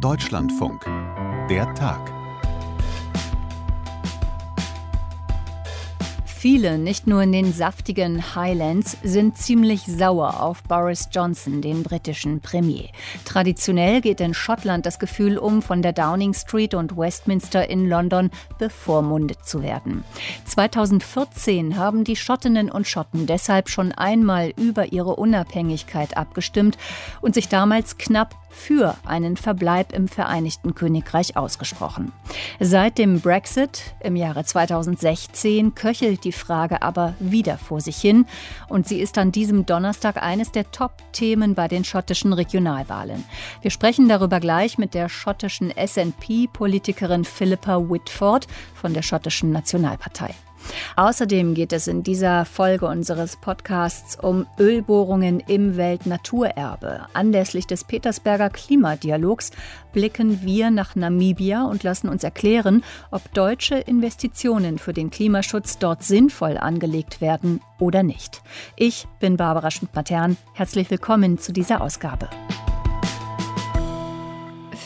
Deutschlandfunk. Der Tag. Viele, nicht nur in den saftigen Highlands, sind ziemlich sauer auf Boris Johnson, den britischen Premier. Traditionell geht in Schottland das Gefühl um, von der Downing Street und Westminster in London bevormundet zu werden. 2014 haben die Schottinnen und Schotten deshalb schon einmal über ihre Unabhängigkeit abgestimmt und sich damals knapp für einen Verbleib im Vereinigten Königreich ausgesprochen. Seit dem Brexit im Jahre 2016 köchelt die Frage aber wieder vor sich hin und sie ist an diesem Donnerstag eines der Top-Themen bei den schottischen Regionalwahlen. Wir sprechen darüber gleich mit der schottischen SNP-Politikerin Philippa Whitford von der schottischen Nationalpartei. Außerdem geht es in dieser Folge unseres Podcasts um Ölbohrungen im Weltnaturerbe. Anlässlich des Petersberger Klimadialogs blicken wir nach Namibia und lassen uns erklären, ob deutsche Investitionen für den Klimaschutz dort sinnvoll angelegt werden oder nicht. Ich bin Barbara Schmidt-Matern. Herzlich willkommen zu dieser Ausgabe.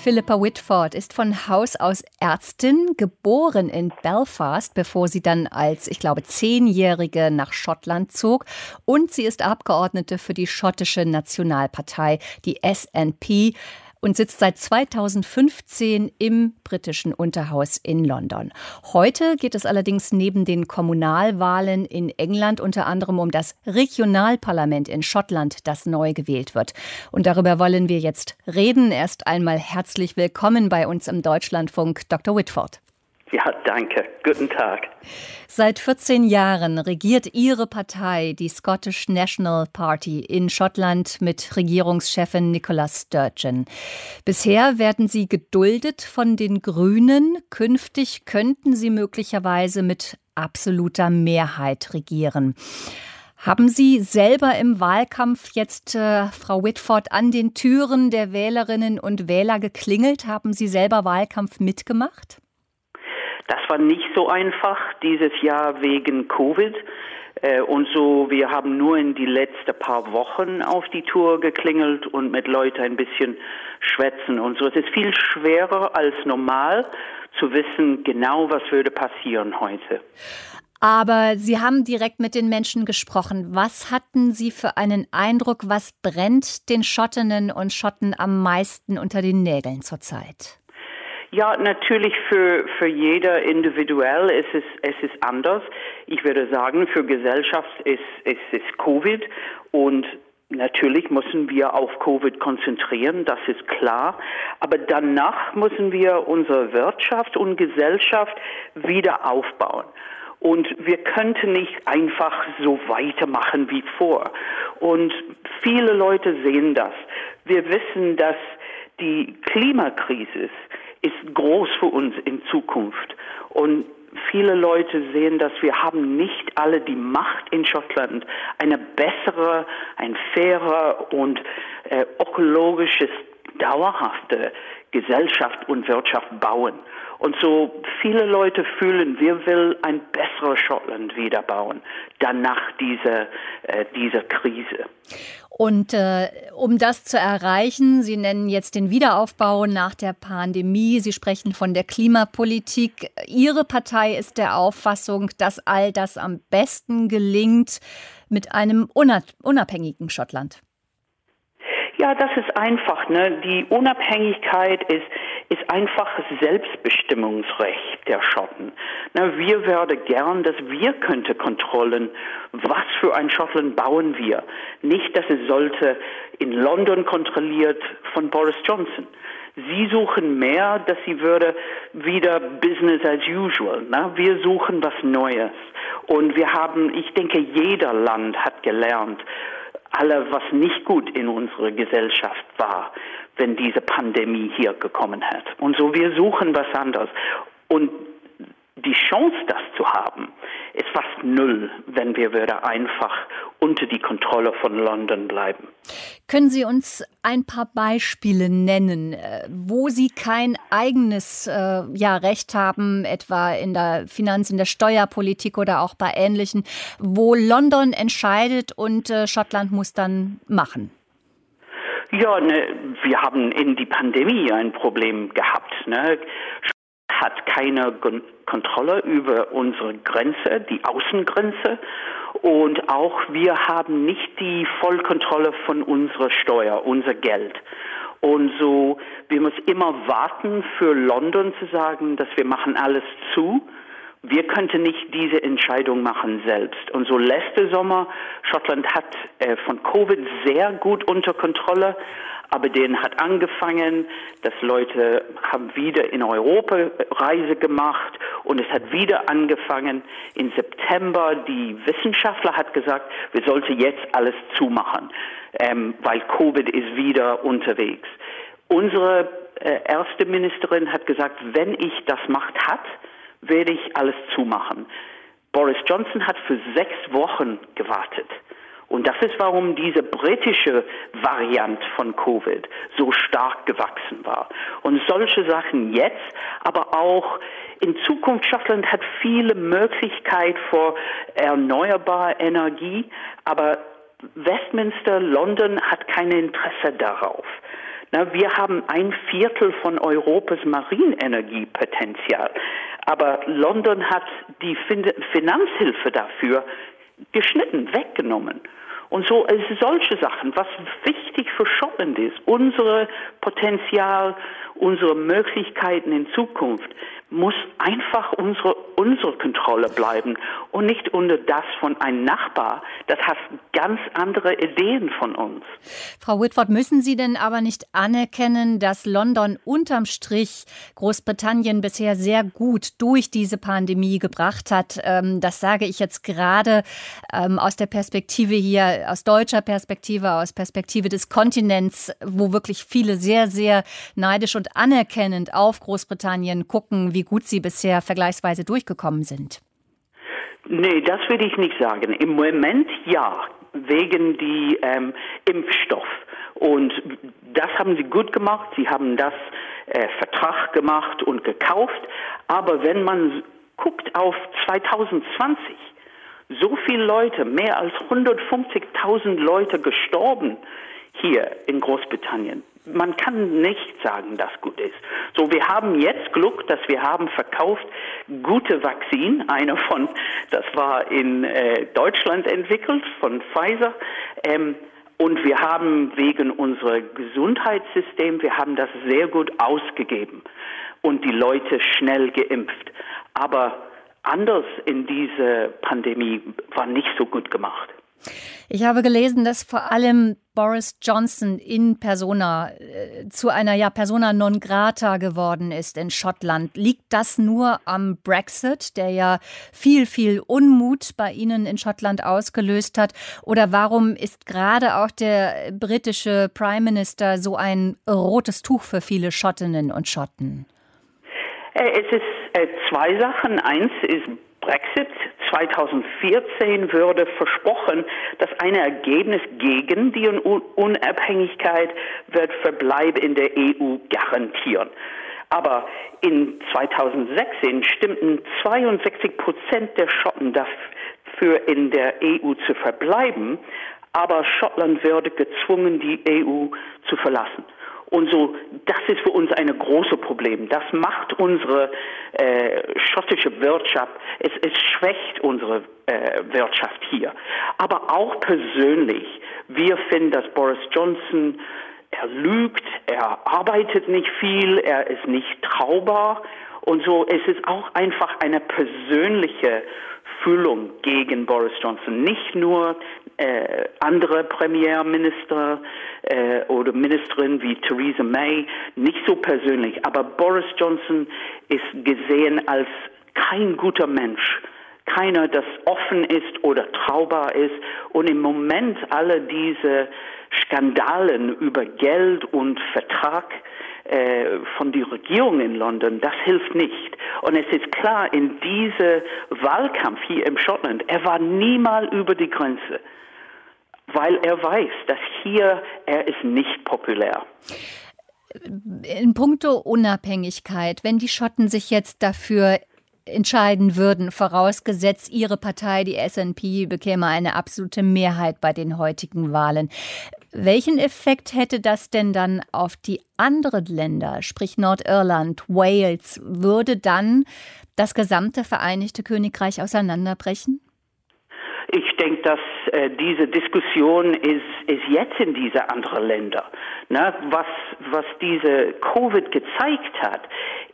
Philippa Whitford ist von Haus aus Ärztin, geboren in Belfast, bevor sie dann als, ich glaube, Zehnjährige nach Schottland zog. Und sie ist Abgeordnete für die schottische Nationalpartei, die SNP und sitzt seit 2015 im britischen Unterhaus in London. Heute geht es allerdings neben den Kommunalwahlen in England unter anderem um das Regionalparlament in Schottland, das neu gewählt wird. Und darüber wollen wir jetzt reden. Erst einmal herzlich willkommen bei uns im Deutschlandfunk, Dr. Whitford. Ja, danke. Guten Tag. Seit 14 Jahren regiert Ihre Partei, die Scottish National Party, in Schottland mit Regierungschefin Nicola Sturgeon. Bisher werden Sie geduldet von den Grünen. Künftig könnten Sie möglicherweise mit absoluter Mehrheit regieren. Haben Sie selber im Wahlkampf jetzt, äh, Frau Whitford, an den Türen der Wählerinnen und Wähler geklingelt? Haben Sie selber Wahlkampf mitgemacht? Das war nicht so einfach dieses Jahr wegen Covid. Äh, und so, wir haben nur in die letzten paar Wochen auf die Tour geklingelt und mit Leuten ein bisschen schwätzen und so. Es ist viel schwerer als normal zu wissen, genau was würde passieren heute. Aber Sie haben direkt mit den Menschen gesprochen. Was hatten Sie für einen Eindruck? Was brennt den Schottinnen und Schotten am meisten unter den Nägeln zurzeit? Ja, natürlich für, für jeder individuell ist es, es ist anders. Ich würde sagen, für Gesellschaft ist es ist Covid und Natürlich müssen wir auf Covid konzentrieren, das ist klar. Aber danach müssen wir unsere Wirtschaft und Gesellschaft wieder aufbauen. Und wir könnten nicht einfach so weitermachen wie vor. Und viele Leute sehen das. Wir wissen, dass die Klimakrise ist groß für uns in Zukunft. Und viele Leute sehen, dass wir haben nicht alle die Macht in Schottland, eine bessere, ein fairer und äh, ökologisches, dauerhafte Gesellschaft und Wirtschaft bauen. Und so viele Leute fühlen, wir will ein besseres Schottland wieder bauen, dann nach dieser, äh, dieser Krise. Und äh, um das zu erreichen, Sie nennen jetzt den Wiederaufbau nach der Pandemie, Sie sprechen von der Klimapolitik. Ihre Partei ist der Auffassung, dass all das am besten gelingt mit einem unabhängigen Schottland. Ja, das ist einfach. Ne? Die Unabhängigkeit ist, ist einfach Selbstbestimmungsrecht der Schotten. Na, wir würden gern, dass wir könnte kontrollen, was für ein Schottland bauen wir. Nicht, dass es sollte in London kontrolliert von Boris Johnson. Sie suchen mehr, dass sie würde wieder Business as usual. Ne? Wir suchen was Neues. Und wir haben, ich denke, jeder Land hat gelernt, alle, was nicht gut in unserer Gesellschaft war, wenn diese Pandemie hier gekommen hat. Und so, wir suchen was anderes. Und die Chance, das zu haben, ist fast null, wenn wir würde einfach unter die Kontrolle von London bleiben. Können Sie uns ein paar Beispiele nennen, äh, wo Sie kein eigenes äh, ja, Recht haben, etwa in der Finanz-, in der Steuerpolitik oder auch bei ähnlichen, wo London entscheidet und äh, Schottland muss dann machen? Ja, ne, wir haben in die Pandemie ein Problem gehabt. Ne? Hat keine Kontrolle über unsere Grenze, die Außengrenze. Und auch wir haben nicht die Vollkontrolle von unserer Steuer, unser Geld. Und so, wir müssen immer warten für London zu sagen, dass wir machen alles zu wir könnten nicht diese Entscheidung machen selbst. Und so letzte Sommer, Schottland hat äh, von Covid sehr gut unter Kontrolle, aber den hat angefangen, dass Leute haben wieder in Europa Reise gemacht und es hat wieder angefangen im September. Die Wissenschaftler hat gesagt, wir sollten jetzt alles zumachen, ähm, weil Covid ist wieder unterwegs. Unsere äh, erste Ministerin hat gesagt, wenn ich das Macht hat, werde ich alles zumachen. Boris Johnson hat für sechs Wochen gewartet. Und das ist, warum diese britische Variante von Covid so stark gewachsen war. Und solche Sachen jetzt, aber auch in Zukunft, Schottland hat viele Möglichkeiten für erneuerbare Energie, aber Westminster, London hat kein Interesse darauf. Na, wir haben ein Viertel von Europas Marinenergiepotenzial. Aber London hat die Finanzhilfe dafür geschnitten, weggenommen. Und so es solche Sachen, was wichtig für Schottland ist, unsere Potenzial, unsere Möglichkeiten in Zukunft, muss einfach unsere, unsere Kontrolle bleiben und nicht unter das von einem Nachbar. Das hat ganz andere Ideen von uns. Frau Whitford, müssen Sie denn aber nicht anerkennen, dass London unterm Strich Großbritannien bisher sehr gut durch diese Pandemie gebracht hat? Ähm, das sage ich jetzt gerade ähm, aus der Perspektive hier, aus deutscher Perspektive, aus Perspektive des Kontinents, wo wirklich viele sehr, sehr neidisch und anerkennend auf Großbritannien gucken, wie gut Sie bisher vergleichsweise durchgekommen sind. Nee, das würde ich nicht sagen. Im Moment ja, wegen die ähm, Impfstoff. Und das haben sie gut gemacht. Sie haben das äh, Vertrag gemacht und gekauft. Aber wenn man guckt auf 2020, so viele Leute, mehr als 150.000 Leute gestorben hier in Großbritannien man kann nicht sagen, dass gut ist. So, wir haben jetzt Glück, dass wir haben verkauft gute Vakzin. Einer von, das war in äh, Deutschland entwickelt von Pfizer. Ähm, und wir haben wegen unserer Gesundheitssystem, wir haben das sehr gut ausgegeben und die Leute schnell geimpft. Aber anders in dieser Pandemie war nicht so gut gemacht. Ich habe gelesen, dass vor allem Boris Johnson in Persona äh, zu einer ja Persona non grata geworden ist in Schottland. Liegt das nur am Brexit, der ja viel, viel Unmut bei Ihnen in Schottland ausgelöst hat? Oder warum ist gerade auch der britische Prime Minister so ein rotes Tuch für viele Schottinnen und Schotten? Äh, es ist äh, zwei Sachen. Eins ist Brexit 2014 würde versprochen, dass ein Ergebnis gegen die Unabhängigkeit wird Verbleib in der EU garantieren. Aber in 2016 stimmten 62 Prozent der Schotten dafür, in der EU zu verbleiben, aber Schottland würde gezwungen, die EU zu verlassen. Und so, das ist für uns ein großes Problem. Das macht unsere äh, schottische Wirtschaft, es, es schwächt unsere äh, Wirtschaft hier. Aber auch persönlich, wir finden, dass Boris Johnson, er lügt, er arbeitet nicht viel, er ist nicht traubar. Und so, es ist auch einfach eine persönliche Fühlung gegen Boris Johnson. Nicht nur äh, andere Premierminister äh, oder Ministerin wie Theresa May, nicht so persönlich, aber Boris Johnson ist gesehen als kein guter Mensch keiner, das offen ist oder traubar ist. Und im Moment alle diese Skandalen über Geld und Vertrag äh, von der Regierung in London, das hilft nicht. Und es ist klar, in diesem Wahlkampf hier im Schottland, er war niemals über die Grenze weil er weiß, dass hier er ist nicht populär. In puncto Unabhängigkeit, wenn die Schotten sich jetzt dafür entscheiden würden, vorausgesetzt ihre Partei, die SNP, bekäme eine absolute Mehrheit bei den heutigen Wahlen. Welchen Effekt hätte das denn dann auf die anderen Länder, sprich Nordirland, Wales? Würde dann das gesamte Vereinigte Königreich auseinanderbrechen? Ich denke, dass äh, diese Diskussion ist, ist jetzt in diese anderen Länder. Ne? Was, was diese Covid gezeigt hat,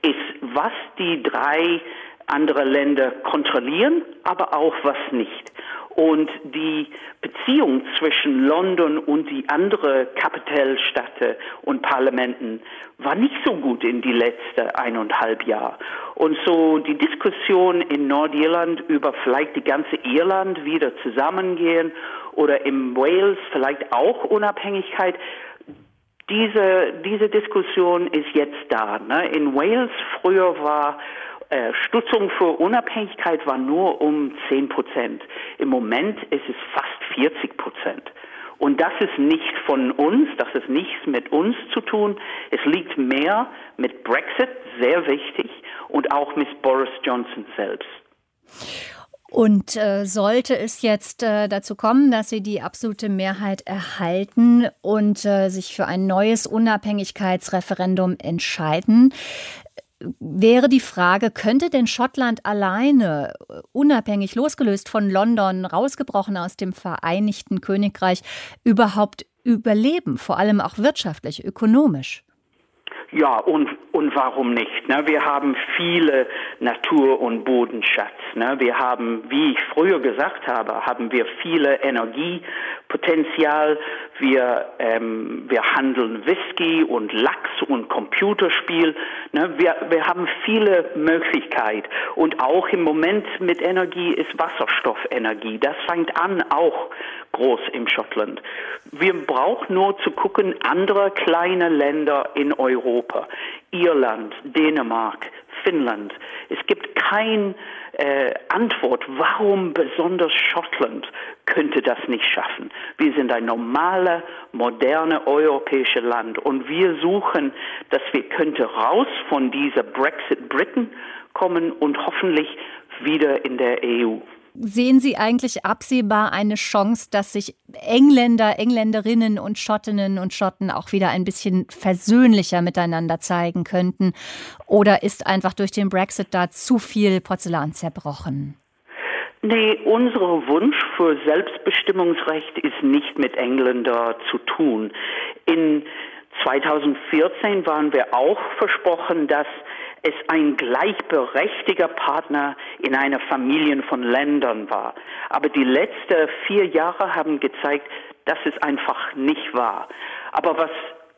ist, was die drei andere Länder kontrollieren, aber auch was nicht. Und die Beziehung zwischen London und die anderen Kapitälstädte und Parlamenten war nicht so gut in die letzten eineinhalb Jahre. Und so die Diskussion in Nordirland über vielleicht die ganze Irland wieder zusammengehen oder im Wales vielleicht auch Unabhängigkeit, diese, diese Diskussion ist jetzt da. Ne? In Wales früher war äh, Stutzung für Unabhängigkeit war nur um 10 Prozent. Im Moment ist es fast 40 Prozent. Und das ist nicht von uns, das ist nichts mit uns zu tun. Es liegt mehr mit Brexit, sehr wichtig, und auch mit Boris Johnson selbst. Und äh, sollte es jetzt äh, dazu kommen, dass Sie die absolute Mehrheit erhalten und äh, sich für ein neues Unabhängigkeitsreferendum entscheiden, wäre die Frage, könnte denn Schottland alleine, äh, unabhängig, losgelöst von London, rausgebrochen aus dem Vereinigten Königreich, überhaupt überleben, vor allem auch wirtschaftlich, ökonomisch? Ja, und, und warum nicht? Ne? Wir haben viele Natur- und Bodenschatz. Ne? Wir haben, wie ich früher gesagt habe, haben wir viele Energiepotenzial. Wir, ähm, wir handeln Whisky und Lachs und Computerspiel. Ne? Wir, wir haben viele Möglichkeiten. Und auch im Moment mit Energie ist Wasserstoffenergie. Das fängt an auch groß im Schottland. Wir brauchen nur zu gucken, andere kleine Länder in Europa, Irland, Dänemark, Finnland. Es gibt keine äh, Antwort, warum besonders Schottland könnte das nicht schaffen. Wir sind ein normales, modernes europäisches Land und wir suchen, dass wir könnte raus von dieser Brexit Britain kommen und hoffentlich wieder in der EU. Sehen Sie eigentlich absehbar eine Chance, dass sich Engländer, Engländerinnen und Schottinnen und Schotten auch wieder ein bisschen versöhnlicher miteinander zeigen könnten? Oder ist einfach durch den Brexit da zu viel Porzellan zerbrochen? Nee, unser Wunsch für Selbstbestimmungsrecht ist nicht mit Engländer zu tun. In 2014 waren wir auch versprochen, dass es ein gleichberechtigter Partner in einer Familie von Ländern war. Aber die letzten vier Jahre haben gezeigt, dass es einfach nicht wahr. Aber was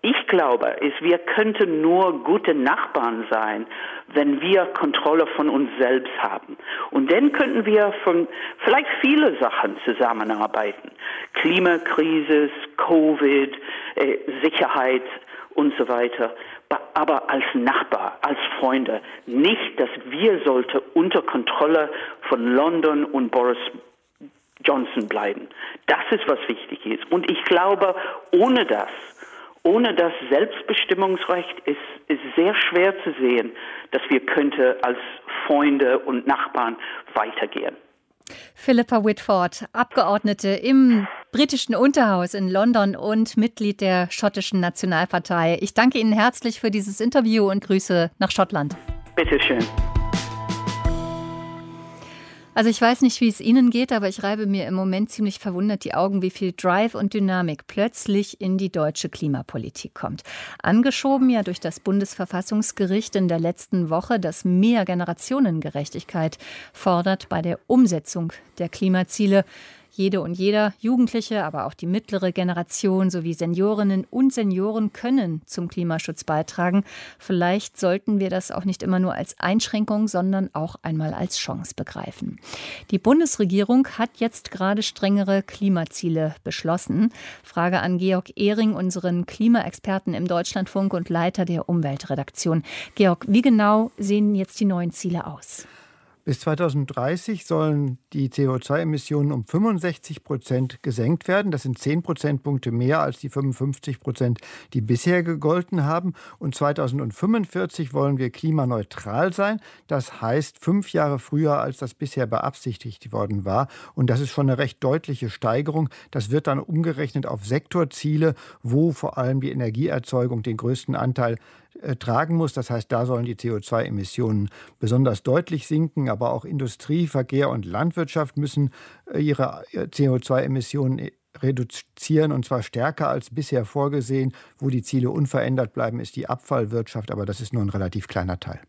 ich glaube, ist, wir könnten nur gute Nachbarn sein, wenn wir Kontrolle von uns selbst haben. Und dann könnten wir von vielleicht viele Sachen zusammenarbeiten. Klimakrise, Covid, äh, Sicherheit und so weiter aber als Nachbar, als Freunde. Nicht, dass wir sollte unter Kontrolle von London und Boris Johnson bleiben. Das ist, was wichtig ist. Und ich glaube, ohne das, ohne das Selbstbestimmungsrecht ist, ist sehr schwer zu sehen, dass wir könnte als Freunde und Nachbarn weitergehen. Philippa Whitford, Abgeordnete im britischen Unterhaus in London und Mitglied der schottischen Nationalpartei. Ich danke Ihnen herzlich für dieses Interview und Grüße nach Schottland. Bitte schön. Also ich weiß nicht, wie es Ihnen geht, aber ich reibe mir im Moment ziemlich verwundert die Augen, wie viel Drive und Dynamik plötzlich in die deutsche Klimapolitik kommt. Angeschoben ja durch das Bundesverfassungsgericht in der letzten Woche, das mehr Generationengerechtigkeit fordert bei der Umsetzung der Klimaziele. Jede und jeder, Jugendliche, aber auch die mittlere Generation sowie Seniorinnen und Senioren können zum Klimaschutz beitragen. Vielleicht sollten wir das auch nicht immer nur als Einschränkung, sondern auch einmal als Chance begreifen. Die Bundesregierung hat jetzt gerade strengere Klimaziele beschlossen. Frage an Georg Ehring, unseren Klimaexperten im Deutschlandfunk und Leiter der Umweltredaktion. Georg, wie genau sehen jetzt die neuen Ziele aus? Bis 2030 sollen die CO2-Emissionen um 65 Prozent gesenkt werden. Das sind 10 Prozentpunkte mehr als die 55 Prozent, die bisher gegolten haben. Und 2045 wollen wir klimaneutral sein. Das heißt fünf Jahre früher, als das bisher beabsichtigt worden war. Und das ist schon eine recht deutliche Steigerung. Das wird dann umgerechnet auf Sektorziele, wo vor allem die Energieerzeugung den größten Anteil äh, tragen muss. Das heißt, da sollen die CO2-Emissionen besonders deutlich sinken, aber auch Industrie, Verkehr und Landwirtschaft müssen äh, ihre äh, CO2-Emissionen reduzieren und zwar stärker als bisher vorgesehen. Wo die Ziele unverändert bleiben, ist die Abfallwirtschaft, aber das ist nur ein relativ kleiner Teil.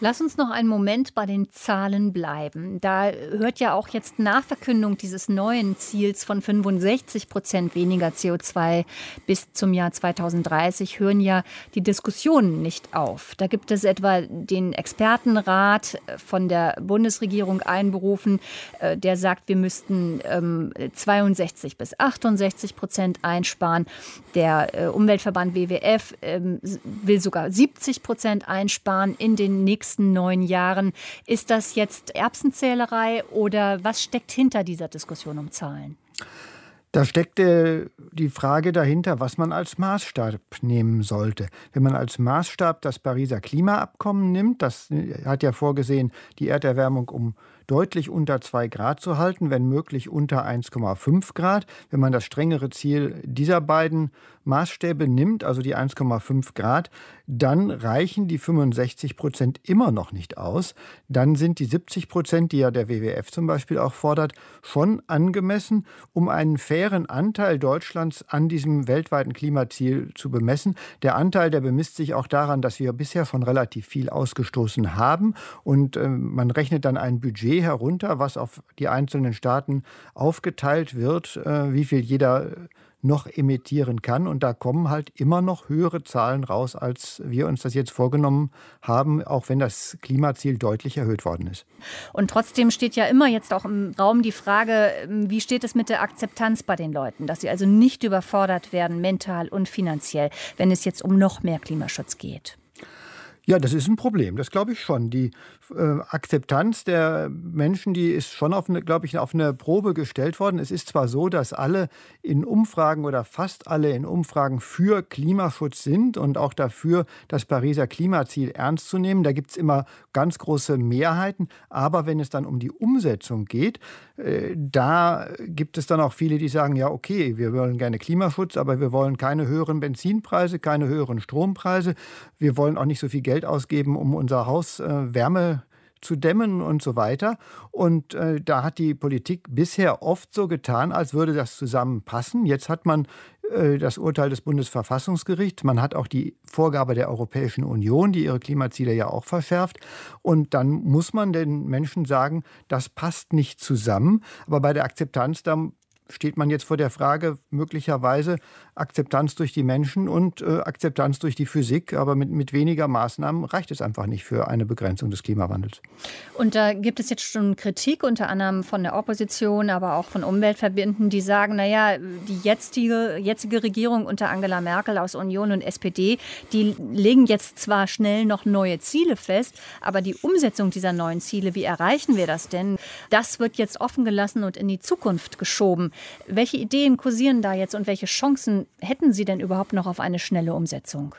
Lass uns noch einen Moment bei den Zahlen bleiben. Da hört ja auch jetzt nach Verkündung dieses neuen Ziels von 65 Prozent weniger CO2 bis zum Jahr 2030 hören ja die Diskussionen nicht auf. Da gibt es etwa den Expertenrat von der Bundesregierung einberufen, äh, der sagt, wir müssten 62 ähm, bis 68 Prozent einsparen. Der äh, Umweltverband WWF ähm, will sogar 70 Prozent einsparen in den nächsten neun Jahren. Ist das jetzt Erbsenzählerei oder was steckt hinter dieser Diskussion um Zahlen? Da steckte die Frage dahinter, was man als Maßstab nehmen sollte. Wenn man als Maßstab das Pariser Klimaabkommen nimmt, das hat ja vorgesehen, die Erderwärmung um deutlich unter 2 Grad zu halten, wenn möglich unter 1,5 Grad. Wenn man das strengere Ziel dieser beiden Maßstäbe nimmt, also die 1,5 Grad, dann reichen die 65 Prozent immer noch nicht aus. Dann sind die 70 Prozent, die ja der WWF zum Beispiel auch fordert, schon angemessen, um einen fairen Anteil Deutschlands an diesem weltweiten Klimaziel zu bemessen. Der Anteil, der bemisst sich auch daran, dass wir bisher schon relativ viel ausgestoßen haben und äh, man rechnet dann ein Budget herunter, was auf die einzelnen Staaten aufgeteilt wird, äh, wie viel jeder noch emittieren kann. Und da kommen halt immer noch höhere Zahlen raus, als wir uns das jetzt vorgenommen haben, auch wenn das Klimaziel deutlich erhöht worden ist. Und trotzdem steht ja immer jetzt auch im Raum die Frage, wie steht es mit der Akzeptanz bei den Leuten, dass sie also nicht überfordert werden, mental und finanziell, wenn es jetzt um noch mehr Klimaschutz geht. Ja, das ist ein Problem, das glaube ich schon. Die äh, Akzeptanz der Menschen, die ist schon, auf eine, glaube ich, auf eine Probe gestellt worden. Es ist zwar so, dass alle in Umfragen oder fast alle in Umfragen für Klimaschutz sind und auch dafür, das Pariser Klimaziel ernst zu nehmen. Da gibt es immer ganz große Mehrheiten. Aber wenn es dann um die Umsetzung geht, äh, da gibt es dann auch viele, die sagen, ja, okay, wir wollen gerne Klimaschutz, aber wir wollen keine höheren Benzinpreise, keine höheren Strompreise. Wir wollen auch nicht so viel Geld ausgeben, um unser Haus äh, Wärme zu dämmen und so weiter. Und äh, da hat die Politik bisher oft so getan, als würde das zusammenpassen. Jetzt hat man äh, das Urteil des Bundesverfassungsgerichts, man hat auch die Vorgabe der Europäischen Union, die ihre Klimaziele ja auch verschärft. Und dann muss man den Menschen sagen, das passt nicht zusammen. Aber bei der Akzeptanz, da steht man jetzt vor der Frage, möglicherweise Akzeptanz durch die Menschen und äh, Akzeptanz durch die Physik. Aber mit, mit weniger Maßnahmen reicht es einfach nicht für eine Begrenzung des Klimawandels. Und da gibt es jetzt schon Kritik, unter anderem von der Opposition, aber auch von Umweltverbänden, die sagen, naja, die jetzige, jetzige Regierung unter Angela Merkel aus Union und SPD, die legen jetzt zwar schnell noch neue Ziele fest, aber die Umsetzung dieser neuen Ziele, wie erreichen wir das denn? Das wird jetzt offen gelassen und in die Zukunft geschoben. Welche Ideen kursieren da jetzt und welche Chancen hätten Sie denn überhaupt noch auf eine schnelle Umsetzung?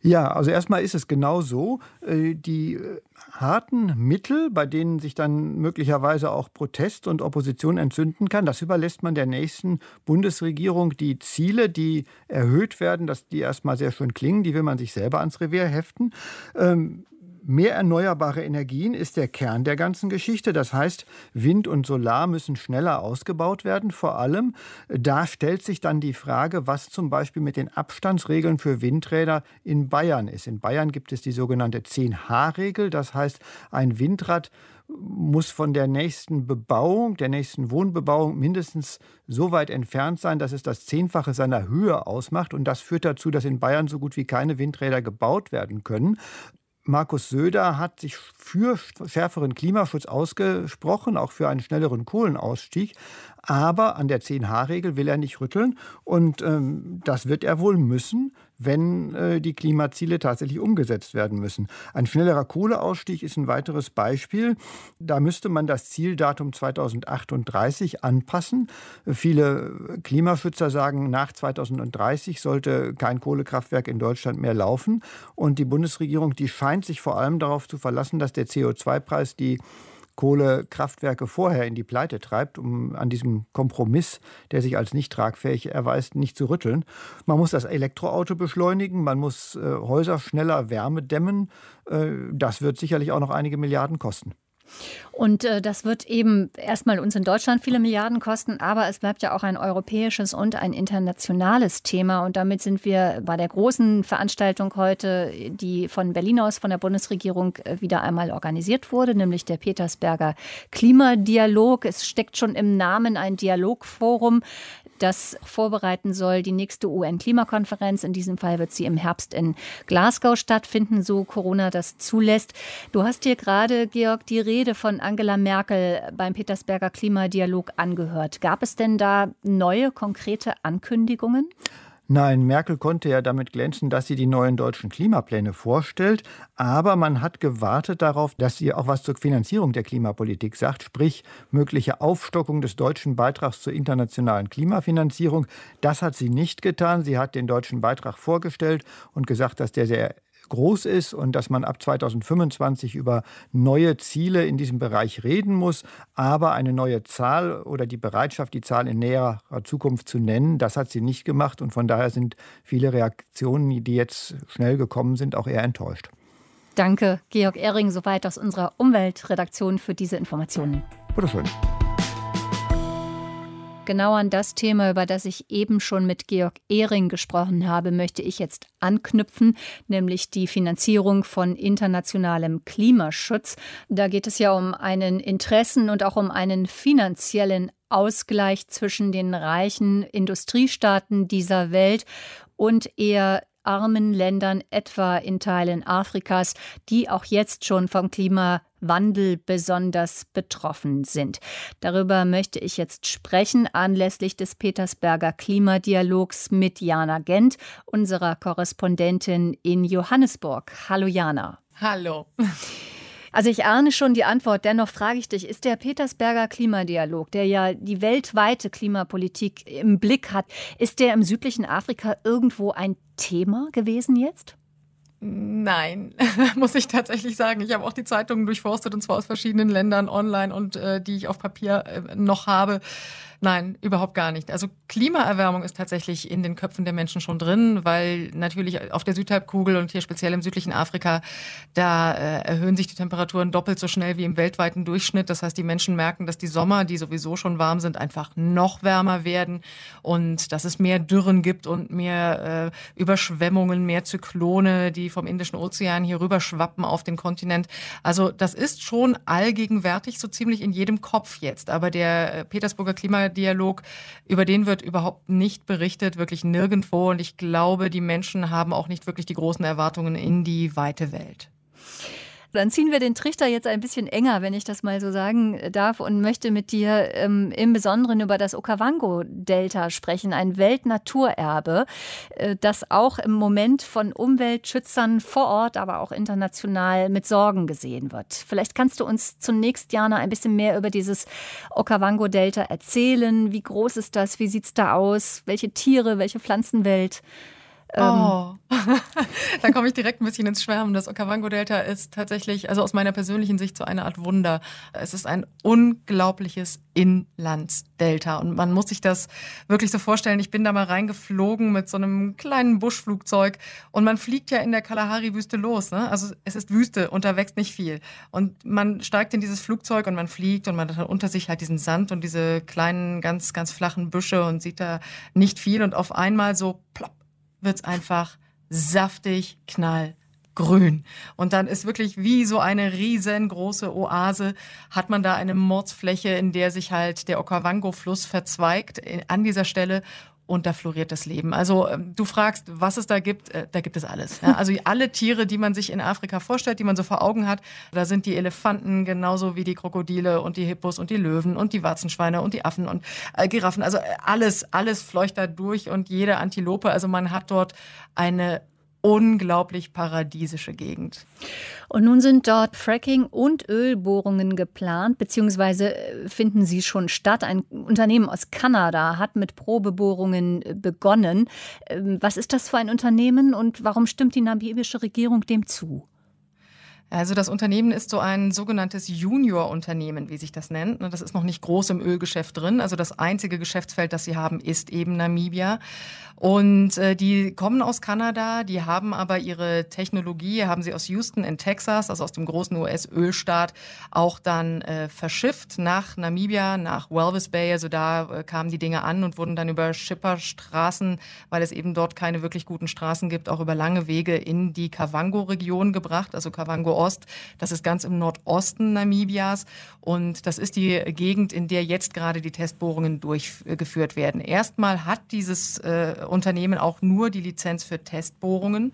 Ja, also erstmal ist es genau so. Äh, die äh, harten Mittel, bei denen sich dann möglicherweise auch Protest und Opposition entzünden kann, das überlässt man der nächsten Bundesregierung. Die Ziele, die erhöht werden, dass die erstmal sehr schön klingen, die will man sich selber ans Revier heften. Ähm, Mehr erneuerbare Energien ist der Kern der ganzen Geschichte. Das heißt, Wind und Solar müssen schneller ausgebaut werden. Vor allem, da stellt sich dann die Frage, was zum Beispiel mit den Abstandsregeln für Windräder in Bayern ist. In Bayern gibt es die sogenannte 10H-Regel. Das heißt, ein Windrad muss von der nächsten Bebauung, der nächsten Wohnbebauung mindestens so weit entfernt sein, dass es das Zehnfache seiner Höhe ausmacht. Und das führt dazu, dass in Bayern so gut wie keine Windräder gebaut werden können. Markus Söder hat sich für schärferen Klimaschutz ausgesprochen, auch für einen schnelleren Kohlenausstieg. Aber an der 10H-Regel will er nicht rütteln. Und ähm, das wird er wohl müssen, wenn äh, die Klimaziele tatsächlich umgesetzt werden müssen. Ein schnellerer Kohleausstieg ist ein weiteres Beispiel. Da müsste man das Zieldatum 2038 anpassen. Viele Klimaschützer sagen, nach 2030 sollte kein Kohlekraftwerk in Deutschland mehr laufen. Und die Bundesregierung, die scheint sich vor allem darauf zu verlassen, dass der CO2-Preis die Kohlekraftwerke vorher in die Pleite treibt, um an diesem Kompromiss, der sich als nicht tragfähig erweist, nicht zu rütteln. Man muss das Elektroauto beschleunigen, man muss äh, Häuser schneller Wärme dämmen. Äh, das wird sicherlich auch noch einige Milliarden kosten. Und äh, das wird eben erstmal uns in Deutschland viele Milliarden kosten, aber es bleibt ja auch ein europäisches und ein internationales Thema. Und damit sind wir bei der großen Veranstaltung heute, die von Berlin aus von der Bundesregierung äh, wieder einmal organisiert wurde, nämlich der Petersberger Klimadialog. Es steckt schon im Namen ein Dialogforum das vorbereiten soll, die nächste UN-Klimakonferenz. In diesem Fall wird sie im Herbst in Glasgow stattfinden, so Corona das zulässt. Du hast dir gerade, Georg, die Rede von Angela Merkel beim Petersberger Klimadialog angehört. Gab es denn da neue konkrete Ankündigungen? Nein, Merkel konnte ja damit glänzen, dass sie die neuen deutschen Klimapläne vorstellt. Aber man hat gewartet darauf, dass sie auch was zur Finanzierung der Klimapolitik sagt, sprich mögliche Aufstockung des deutschen Beitrags zur internationalen Klimafinanzierung. Das hat sie nicht getan. Sie hat den deutschen Beitrag vorgestellt und gesagt, dass der sehr groß ist und dass man ab 2025 über neue Ziele in diesem Bereich reden muss. Aber eine neue Zahl oder die Bereitschaft, die Zahl in näherer Zukunft zu nennen, das hat sie nicht gemacht. Und von daher sind viele Reaktionen, die jetzt schnell gekommen sind, auch eher enttäuscht. Danke, Georg Ehring, soweit aus unserer Umweltredaktion für diese Informationen. Bitteschön. Genau an das Thema, über das ich eben schon mit Georg Ehring gesprochen habe, möchte ich jetzt anknüpfen, nämlich die Finanzierung von internationalem Klimaschutz. Da geht es ja um einen Interessen- und auch um einen finanziellen Ausgleich zwischen den reichen Industriestaaten dieser Welt und eher armen Ländern, etwa in Teilen Afrikas, die auch jetzt schon vom Klima Wandel besonders betroffen sind. Darüber möchte ich jetzt sprechen anlässlich des Petersberger Klimadialogs mit Jana Gent, unserer Korrespondentin in Johannesburg. Hallo Jana. Hallo. Also ich ahne schon die Antwort, dennoch frage ich dich, ist der Petersberger Klimadialog, der ja die weltweite Klimapolitik im Blick hat, ist der im südlichen Afrika irgendwo ein Thema gewesen jetzt? Nein, muss ich tatsächlich sagen. Ich habe auch die Zeitungen durchforstet und zwar aus verschiedenen Ländern online und äh, die ich auf Papier äh, noch habe. Nein, überhaupt gar nicht. Also Klimaerwärmung ist tatsächlich in den Köpfen der Menschen schon drin, weil natürlich auf der Südhalbkugel und hier speziell im südlichen Afrika, da äh, erhöhen sich die Temperaturen doppelt so schnell wie im weltweiten Durchschnitt. Das heißt, die Menschen merken, dass die Sommer, die sowieso schon warm sind, einfach noch wärmer werden und dass es mehr Dürren gibt und mehr äh, Überschwemmungen, mehr Zyklone, die vom Indischen Ozean hier rüber schwappen auf den Kontinent. Also das ist schon allgegenwärtig, so ziemlich in jedem Kopf jetzt. Aber der äh, Petersburger Klima Dialog, über den wird überhaupt nicht berichtet, wirklich nirgendwo. Und ich glaube, die Menschen haben auch nicht wirklich die großen Erwartungen in die weite Welt. Dann ziehen wir den Trichter jetzt ein bisschen enger, wenn ich das mal so sagen darf, und möchte mit dir ähm, im Besonderen über das Okavango-Delta sprechen, ein Weltnaturerbe, äh, das auch im Moment von Umweltschützern vor Ort, aber auch international mit Sorgen gesehen wird. Vielleicht kannst du uns zunächst, Jana, ein bisschen mehr über dieses Okavango-Delta erzählen. Wie groß ist das? Wie sieht es da aus? Welche Tiere, welche Pflanzenwelt? Ähm, oh, da komme ich direkt ein bisschen ins Schwärmen. Das Okavango-Delta ist tatsächlich, also aus meiner persönlichen Sicht, so eine Art Wunder. Es ist ein unglaubliches Inlandsdelta. Und man muss sich das wirklich so vorstellen. Ich bin da mal reingeflogen mit so einem kleinen Buschflugzeug und man fliegt ja in der Kalahari-Wüste los. Ne? Also es ist Wüste und da wächst nicht viel. Und man steigt in dieses Flugzeug und man fliegt und man hat unter sich halt diesen Sand und diese kleinen, ganz, ganz flachen Büsche und sieht da nicht viel. Und auf einmal so plopp wird's einfach saftig, knallgrün. Und dann ist wirklich wie so eine riesengroße Oase, hat man da eine Mordsfläche, in der sich halt der Okavango-Fluss verzweigt an dieser Stelle und da floriert das Leben. Also ähm, du fragst, was es da gibt, äh, da gibt es alles. Ja? Also alle Tiere, die man sich in Afrika vorstellt, die man so vor Augen hat, da sind die Elefanten genauso wie die Krokodile und die Hippos und die Löwen und die Warzenschweine und die Affen und äh, Giraffen. Also äh, alles, alles fleucht da durch und jede Antilope. Also man hat dort eine unglaublich paradiesische Gegend. Und nun sind dort Fracking und Ölbohrungen geplant, beziehungsweise äh, finden sie schon statt. Ein Unternehmen aus Kanada hat mit Probebohrungen äh, begonnen. Ähm, was ist das für ein Unternehmen und warum stimmt die namibische Regierung dem zu? Also das Unternehmen ist so ein sogenanntes Junior-Unternehmen, wie sich das nennt. Das ist noch nicht groß im Ölgeschäft drin. Also das einzige Geschäftsfeld, das sie haben, ist eben Namibia. Und äh, die kommen aus Kanada, die haben aber ihre Technologie, haben sie aus Houston in Texas, also aus dem großen US-Ölstaat, auch dann äh, verschifft nach Namibia, nach Walvis Bay. Also da äh, kamen die Dinge an und wurden dann über Schipperstraßen, weil es eben dort keine wirklich guten Straßen gibt, auch über lange Wege in die Kavango-Region gebracht, also Kavango Ost. Das ist ganz im Nordosten Namibias und das ist die Gegend, in der jetzt gerade die Testbohrungen durchgeführt werden. Erstmal hat dieses äh, Unternehmen auch nur die Lizenz für Testbohrungen.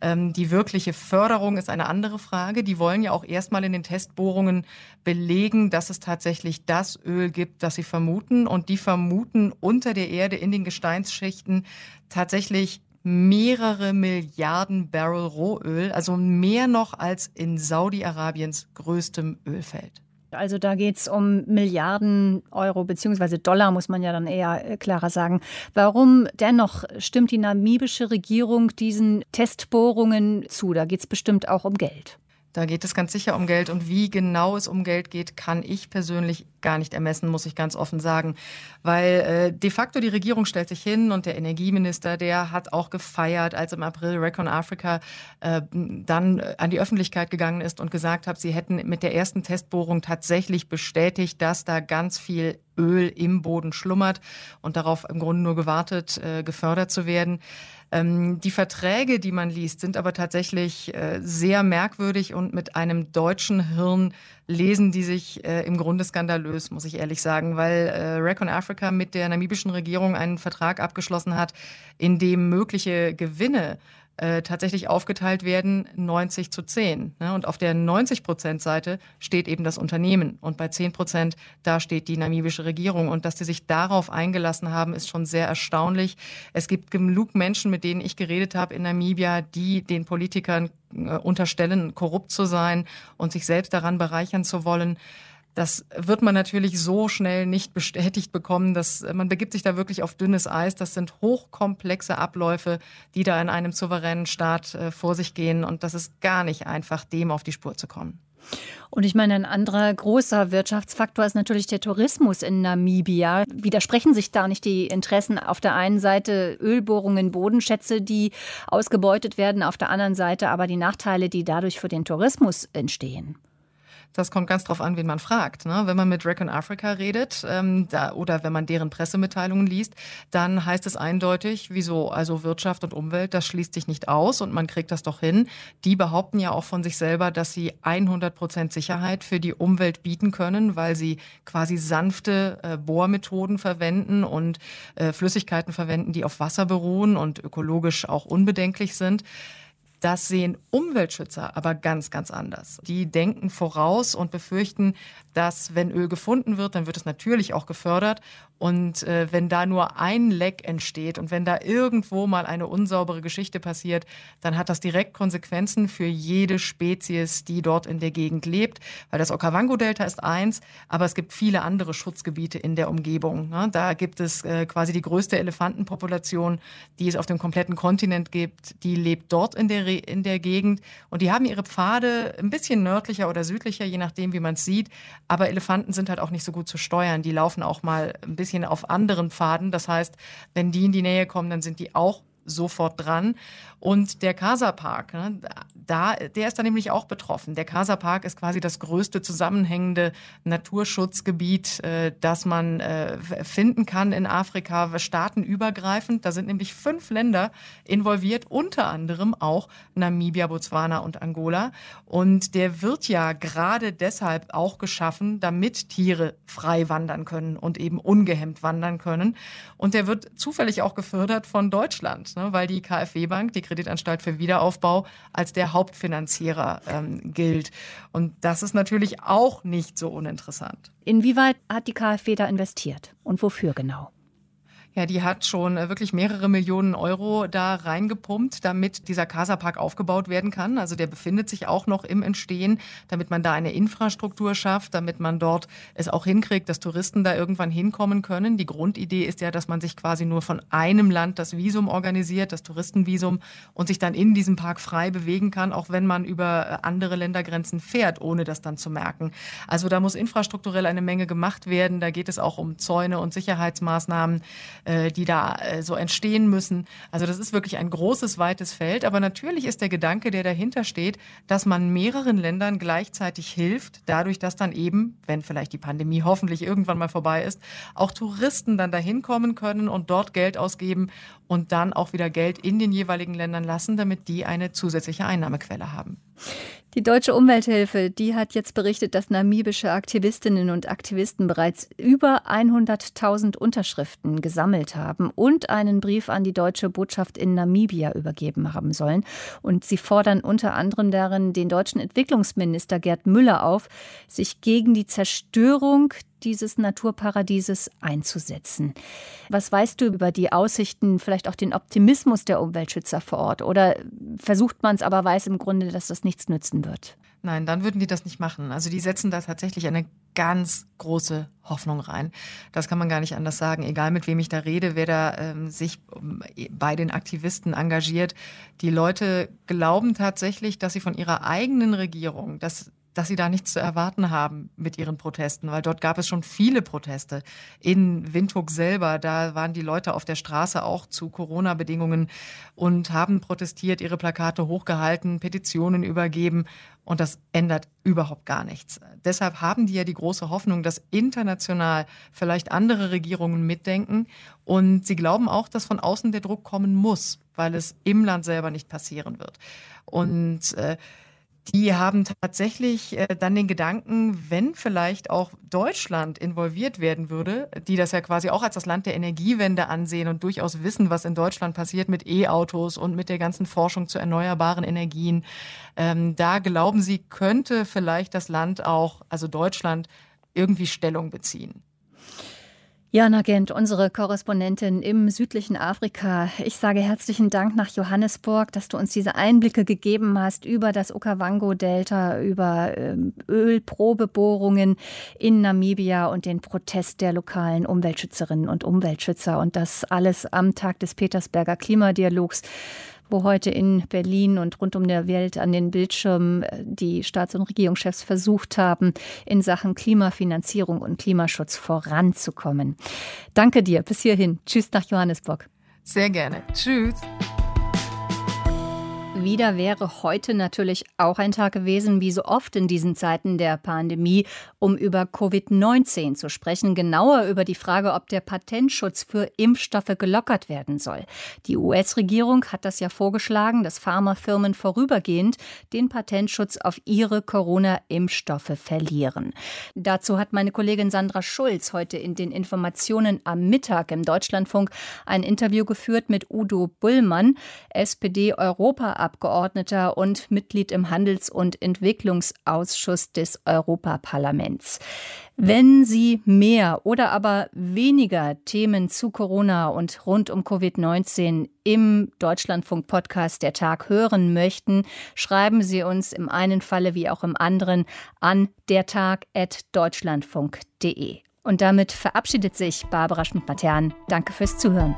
Ähm, die wirkliche Förderung ist eine andere Frage. Die wollen ja auch erstmal in den Testbohrungen belegen, dass es tatsächlich das Öl gibt, das sie vermuten. Und die vermuten unter der Erde in den Gesteinsschichten tatsächlich mehrere Milliarden Barrel Rohöl, also mehr noch als in Saudi-Arabiens größtem Ölfeld. Also da geht es um Milliarden Euro beziehungsweise Dollar, muss man ja dann eher äh, klarer sagen. Warum dennoch stimmt die namibische Regierung diesen Testbohrungen zu? Da geht es bestimmt auch um Geld. Da geht es ganz sicher um Geld. Und wie genau es um Geld geht, kann ich persönlich gar nicht ermessen, muss ich ganz offen sagen. Weil äh, de facto die Regierung stellt sich hin und der Energieminister, der hat auch gefeiert, als im April Recon Africa äh, dann an die Öffentlichkeit gegangen ist und gesagt hat, sie hätten mit der ersten Testbohrung tatsächlich bestätigt, dass da ganz viel Öl im Boden schlummert und darauf im Grunde nur gewartet, äh, gefördert zu werden. Ähm, die Verträge, die man liest, sind aber tatsächlich äh, sehr merkwürdig und mit einem deutschen Hirn lesen die sich äh, im Grunde skandalös, muss ich ehrlich sagen, weil äh, Recon Africa mit der namibischen Regierung einen Vertrag abgeschlossen hat, in dem mögliche Gewinne äh, tatsächlich aufgeteilt werden 90 zu 10. Ne? Und auf der 90 Prozent Seite steht eben das Unternehmen und bei 10 Prozent da steht die namibische Regierung. Und dass die sich darauf eingelassen haben, ist schon sehr erstaunlich. Es gibt genug Menschen, mit denen ich geredet habe in Namibia, die den Politikern äh, unterstellen, korrupt zu sein und sich selbst daran bereichern zu wollen. Das wird man natürlich so schnell nicht bestätigt bekommen, dass man begibt sich da wirklich auf dünnes Eis. Das sind hochkomplexe Abläufe, die da in einem souveränen Staat äh, vor sich gehen und das ist gar nicht einfach, dem auf die Spur zu kommen. Und ich meine, ein anderer großer Wirtschaftsfaktor ist natürlich der Tourismus in Namibia. Widersprechen sich da nicht die Interessen auf der einen Seite Ölbohrungen, Bodenschätze, die ausgebeutet werden, auf der anderen Seite aber die Nachteile, die dadurch für den Tourismus entstehen? Das kommt ganz drauf an, wen man fragt. Ne? Wenn man mit Recon Africa redet ähm, da, oder wenn man deren Pressemitteilungen liest, dann heißt es eindeutig, wieso? Also Wirtschaft und Umwelt, das schließt sich nicht aus und man kriegt das doch hin. Die behaupten ja auch von sich selber, dass sie 100 Prozent Sicherheit für die Umwelt bieten können, weil sie quasi sanfte äh, Bohrmethoden verwenden und äh, Flüssigkeiten verwenden, die auf Wasser beruhen und ökologisch auch unbedenklich sind. Das sehen Umweltschützer aber ganz, ganz anders. Die denken voraus und befürchten, dass wenn Öl gefunden wird, dann wird es natürlich auch gefördert. Und äh, wenn da nur ein Leck entsteht und wenn da irgendwo mal eine unsaubere Geschichte passiert, dann hat das direkt Konsequenzen für jede Spezies, die dort in der Gegend lebt. Weil das Okavango-Delta ist eins, aber es gibt viele andere Schutzgebiete in der Umgebung. Ne? Da gibt es äh, quasi die größte Elefantenpopulation, die es auf dem kompletten Kontinent gibt. Die lebt dort in der, in der Gegend und die haben ihre Pfade ein bisschen nördlicher oder südlicher, je nachdem, wie man es sieht. Aber Elefanten sind halt auch nicht so gut zu steuern. Die laufen auch mal ein bisschen auf anderen Pfaden. Das heißt, wenn die in die Nähe kommen, dann sind die auch sofort dran. Und der Casa Park, ne, da, der ist dann nämlich auch betroffen. Der Casa Park ist quasi das größte zusammenhängende Naturschutzgebiet, äh, das man äh, finden kann in Afrika, staatenübergreifend. Da sind nämlich fünf Länder involviert, unter anderem auch Namibia, Botswana und Angola. Und der wird ja gerade deshalb auch geschaffen, damit Tiere frei wandern können und eben ungehemmt wandern können. Und der wird zufällig auch gefördert von Deutschland, ne, weil die KfW Bank, die Kreditanstalt für Wiederaufbau, als der Hauptfinanzierer ähm, gilt. Und das ist natürlich auch nicht so uninteressant. Inwieweit hat die KfW da investiert und wofür genau? Ja, die hat schon äh, wirklich mehrere Millionen Euro da reingepumpt, damit dieser Casa-Park aufgebaut werden kann. Also der befindet sich auch noch im Entstehen, damit man da eine Infrastruktur schafft, damit man dort es auch hinkriegt, dass Touristen da irgendwann hinkommen können. Die Grundidee ist ja, dass man sich quasi nur von einem Land das Visum organisiert, das Touristenvisum, und sich dann in diesem Park frei bewegen kann, auch wenn man über äh, andere Ländergrenzen fährt, ohne das dann zu merken. Also da muss infrastrukturell eine Menge gemacht werden. Da geht es auch um Zäune und Sicherheitsmaßnahmen äh, die da äh, so entstehen müssen. Also das ist wirklich ein großes, weites Feld. Aber natürlich ist der Gedanke, der dahinter steht, dass man mehreren Ländern gleichzeitig hilft, dadurch, dass dann eben, wenn vielleicht die Pandemie hoffentlich irgendwann mal vorbei ist, auch Touristen dann dahin kommen können und dort Geld ausgeben und dann auch wieder Geld in den jeweiligen Ländern lassen, damit die eine zusätzliche Einnahmequelle haben. Die Deutsche Umwelthilfe, die hat jetzt berichtet, dass namibische Aktivistinnen und Aktivisten bereits über 100.000 Unterschriften gesammelt haben und einen Brief an die deutsche Botschaft in Namibia übergeben haben sollen. Und sie fordern unter anderem darin den deutschen Entwicklungsminister Gerd Müller auf, sich gegen die Zerstörung dieses Naturparadieses einzusetzen. Was weißt du über die Aussichten, vielleicht auch den Optimismus der Umweltschützer vor Ort? Oder versucht man es, aber weiß im Grunde, dass das nichts nützen wird? Nein, dann würden die das nicht machen. Also die setzen da tatsächlich eine ganz große Hoffnung rein. Das kann man gar nicht anders sagen. Egal mit wem ich da rede, wer da ähm, sich ähm, bei den Aktivisten engagiert. Die Leute glauben tatsächlich, dass sie von ihrer eigenen Regierung, dass dass sie da nichts zu erwarten haben mit ihren Protesten, weil dort gab es schon viele Proteste. In Windhoek selber, da waren die Leute auf der Straße auch zu Corona-Bedingungen und haben protestiert, ihre Plakate hochgehalten, Petitionen übergeben und das ändert überhaupt gar nichts. Deshalb haben die ja die große Hoffnung, dass international vielleicht andere Regierungen mitdenken und sie glauben auch, dass von außen der Druck kommen muss, weil es im Land selber nicht passieren wird. Und äh, die haben tatsächlich äh, dann den Gedanken, wenn vielleicht auch Deutschland involviert werden würde, die das ja quasi auch als das Land der Energiewende ansehen und durchaus wissen, was in Deutschland passiert mit E-Autos und mit der ganzen Forschung zu erneuerbaren Energien. Ähm, da glauben sie, könnte vielleicht das Land auch, also Deutschland, irgendwie Stellung beziehen. Jana Gent, unsere Korrespondentin im südlichen Afrika. Ich sage herzlichen Dank nach Johannesburg, dass du uns diese Einblicke gegeben hast über das Okavango-Delta, über ähm, Ölprobebohrungen in Namibia und den Protest der lokalen Umweltschützerinnen und Umweltschützer. Und das alles am Tag des Petersberger Klimadialogs wo heute in Berlin und rund um der Welt an den Bildschirmen äh, die Staats- und Regierungschefs versucht haben, in Sachen Klimafinanzierung und Klimaschutz voranzukommen. Danke dir. Bis hierhin. Tschüss nach Johannesburg. Sehr gerne. Tschüss. Wieder wäre heute natürlich auch ein Tag gewesen, wie so oft in diesen Zeiten der Pandemie, um über Covid-19 zu sprechen, genauer über die Frage, ob der Patentschutz für Impfstoffe gelockert werden soll. Die US-Regierung hat das ja vorgeschlagen, dass Pharmafirmen vorübergehend den Patentschutz auf ihre Corona-Impfstoffe verlieren. Dazu hat meine Kollegin Sandra Schulz heute in den Informationen am Mittag im Deutschlandfunk ein Interview geführt mit Udo Bullmann, SPD-Europa- Abgeordneter und Mitglied im Handels- und Entwicklungsausschuss des Europaparlaments. Wenn Sie mehr oder aber weniger Themen zu Corona und rund um Covid-19 im Deutschlandfunk-Podcast Der Tag hören möchten, schreiben Sie uns im einen Falle wie auch im anderen an dertag.deutschlandfunk.de. Und damit verabschiedet sich Barbara Schmidt-Matern. Danke fürs Zuhören.